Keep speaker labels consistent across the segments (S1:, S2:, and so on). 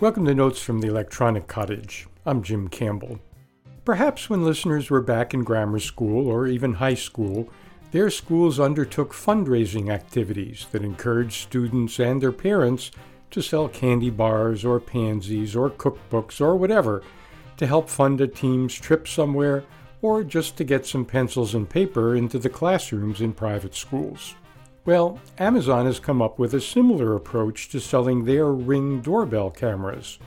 S1: Welcome to Notes from the Electronic Cottage. I'm Jim Campbell. Perhaps when listeners were back in grammar school or even high school, their schools undertook fundraising activities that encouraged students and their parents to sell candy bars or pansies or cookbooks or whatever to help fund a team's trip somewhere or just to get some pencils and paper into the classrooms in private schools. Well, Amazon has come up with a similar approach to selling their Ring doorbell cameras.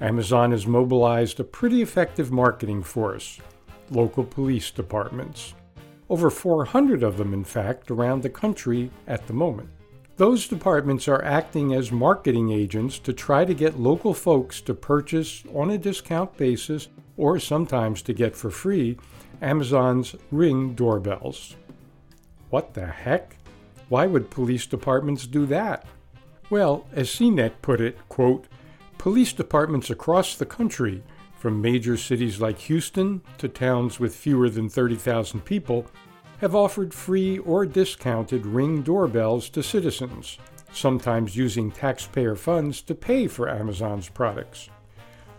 S1: Amazon has mobilized a pretty effective marketing force local police departments. Over 400 of them, in fact, around the country at the moment. Those departments are acting as marketing agents to try to get local folks to purchase on a discount basis or sometimes to get for free Amazon's Ring doorbells. What the heck? Why would police departments do that? Well, as CNET put it, quote, police departments across the country, from major cities like Houston to towns with fewer than 30,000 people, have offered free or discounted ring doorbells to citizens, sometimes using taxpayer funds to pay for Amazon's products.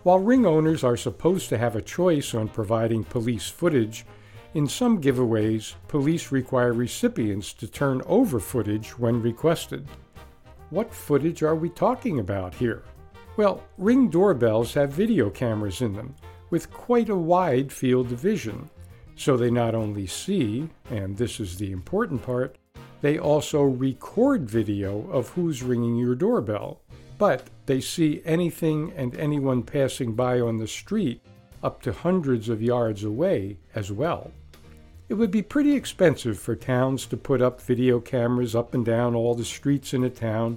S1: While ring owners are supposed to have a choice on providing police footage, in some giveaways, police require recipients to turn over footage when requested. What footage are we talking about here? Well, ring doorbells have video cameras in them, with quite a wide field of vision, so they not only see, and this is the important part, they also record video of who's ringing your doorbell. But they see anything and anyone passing by on the street up to hundreds of yards away as well. It would be pretty expensive for towns to put up video cameras up and down all the streets in a town,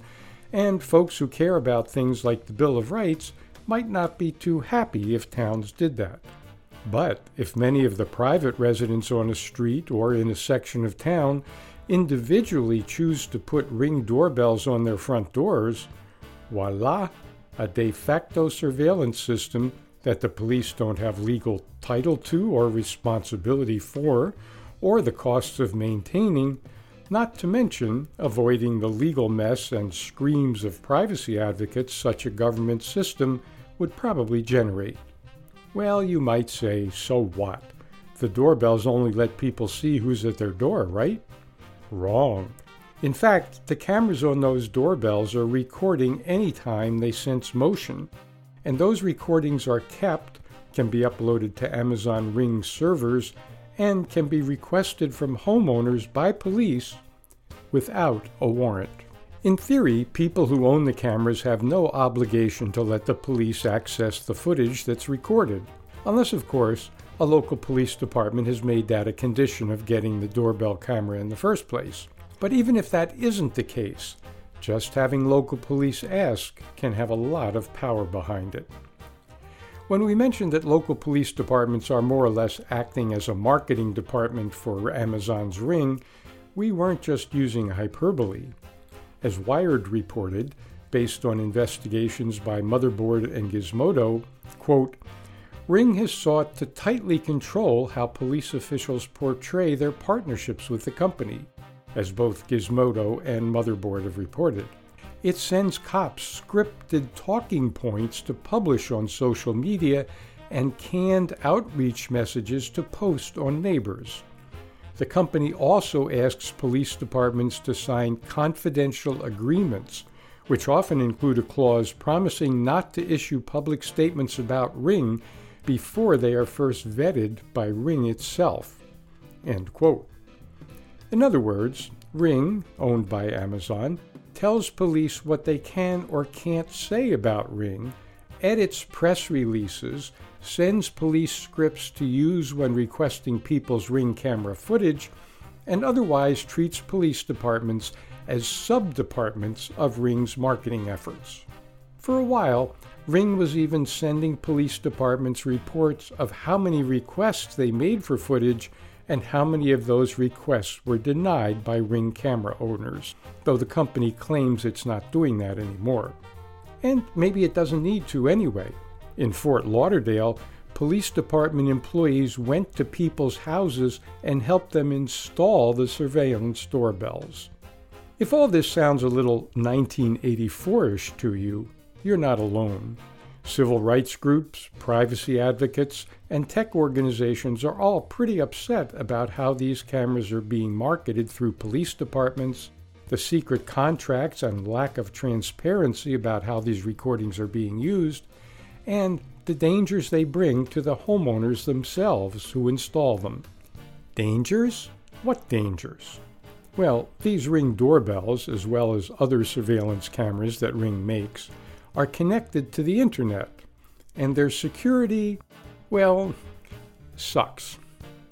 S1: and folks who care about things like the Bill of Rights might not be too happy if towns did that. But if many of the private residents on a street or in a section of town individually choose to put ring doorbells on their front doors, voila, a de facto surveillance system that the police don't have legal title to or responsibility for, or the costs of maintaining, not to mention avoiding the legal mess and screams of privacy advocates such a government system would probably generate. Well, you might say, so what? The doorbells only let people see who's at their door, right? Wrong. In fact, the cameras on those doorbells are recording any time they sense motion, and those recordings are kept, can be uploaded to Amazon Ring servers, and can be requested from homeowners by police without a warrant. In theory, people who own the cameras have no obligation to let the police access the footage that's recorded, unless, of course, a local police department has made that a condition of getting the doorbell camera in the first place. But even if that isn't the case, just having local police ask can have a lot of power behind it. When we mentioned that local police departments are more or less acting as a marketing department for Amazon's Ring, we weren't just using hyperbole. As Wired reported, based on investigations by Motherboard and Gizmodo, quote, Ring has sought to tightly control how police officials portray their partnerships with the company, as both Gizmodo and Motherboard have reported. It sends cops scripted talking points to publish on social media and canned outreach messages to post on neighbors. The company also asks police departments to sign confidential agreements, which often include a clause promising not to issue public statements about Ring before they are first vetted by Ring itself. In other words, Ring, owned by Amazon, tells police what they can or can't say about Ring, edits press releases, sends police scripts to use when requesting people's ring camera footage, and otherwise treats police departments as sub departments of Ring's marketing efforts. For a while, Ring was even sending police departments reports of how many requests they made for footage and how many of those requests were denied by Ring camera owners, though the company claims it's not doing that anymore. And maybe it doesn't need to anyway. In Fort Lauderdale, police department employees went to people's houses and helped them install the surveillance doorbells. If all this sounds a little 1984 ish to you, you're not alone. Civil rights groups, privacy advocates, and tech organizations are all pretty upset about how these cameras are being marketed through police departments, the secret contracts and lack of transparency about how these recordings are being used, and the dangers they bring to the homeowners themselves who install them. Dangers? What dangers? Well, these Ring doorbells, as well as other surveillance cameras that Ring makes, are connected to the internet, and their security, well, sucks.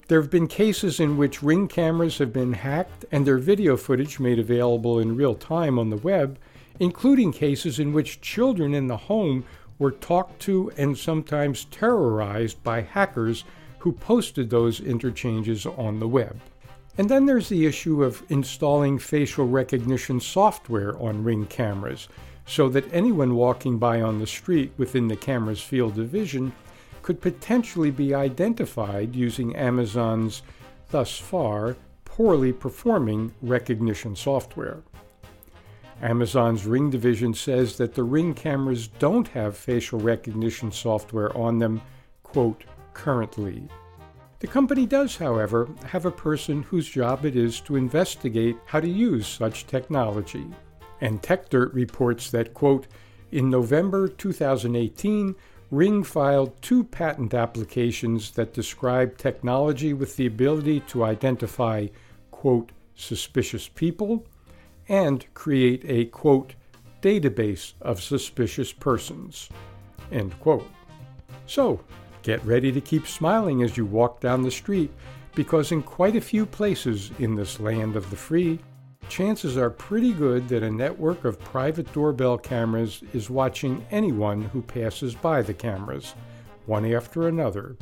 S1: There have been cases in which Ring cameras have been hacked and their video footage made available in real time on the web, including cases in which children in the home were talked to and sometimes terrorized by hackers who posted those interchanges on the web. And then there's the issue of installing facial recognition software on Ring cameras, so that anyone walking by on the street within the camera's field of vision could potentially be identified using Amazon's, thus far, poorly performing recognition software. Amazon's Ring division says that the Ring cameras don't have facial recognition software on them, quote, currently. The company does, however, have a person whose job it is to investigate how to use such technology. And TechDirt reports that, quote, in November 2018, Ring filed two patent applications that describe technology with the ability to identify, quote, suspicious people and create a, quote, database of suspicious persons, end quote. So, get ready to keep smiling as you walk down the street because in quite a few places in this land of the free, chances are pretty good that a network of private doorbell cameras is watching anyone who passes by the cameras, one after another,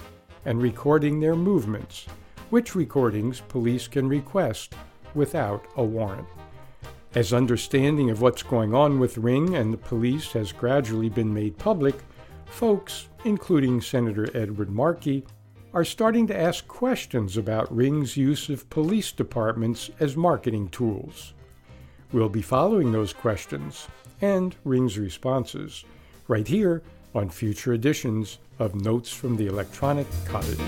S1: and recording their movements, which recordings police can request without a warrant. As understanding of what's going on with Ring and the police has gradually been made public, folks, including Senator Edward Markey, are starting to ask questions about Ring's use of police departments as marketing tools. We'll be following those questions and Ring's responses right here on future editions of Notes from the Electronic Cottage.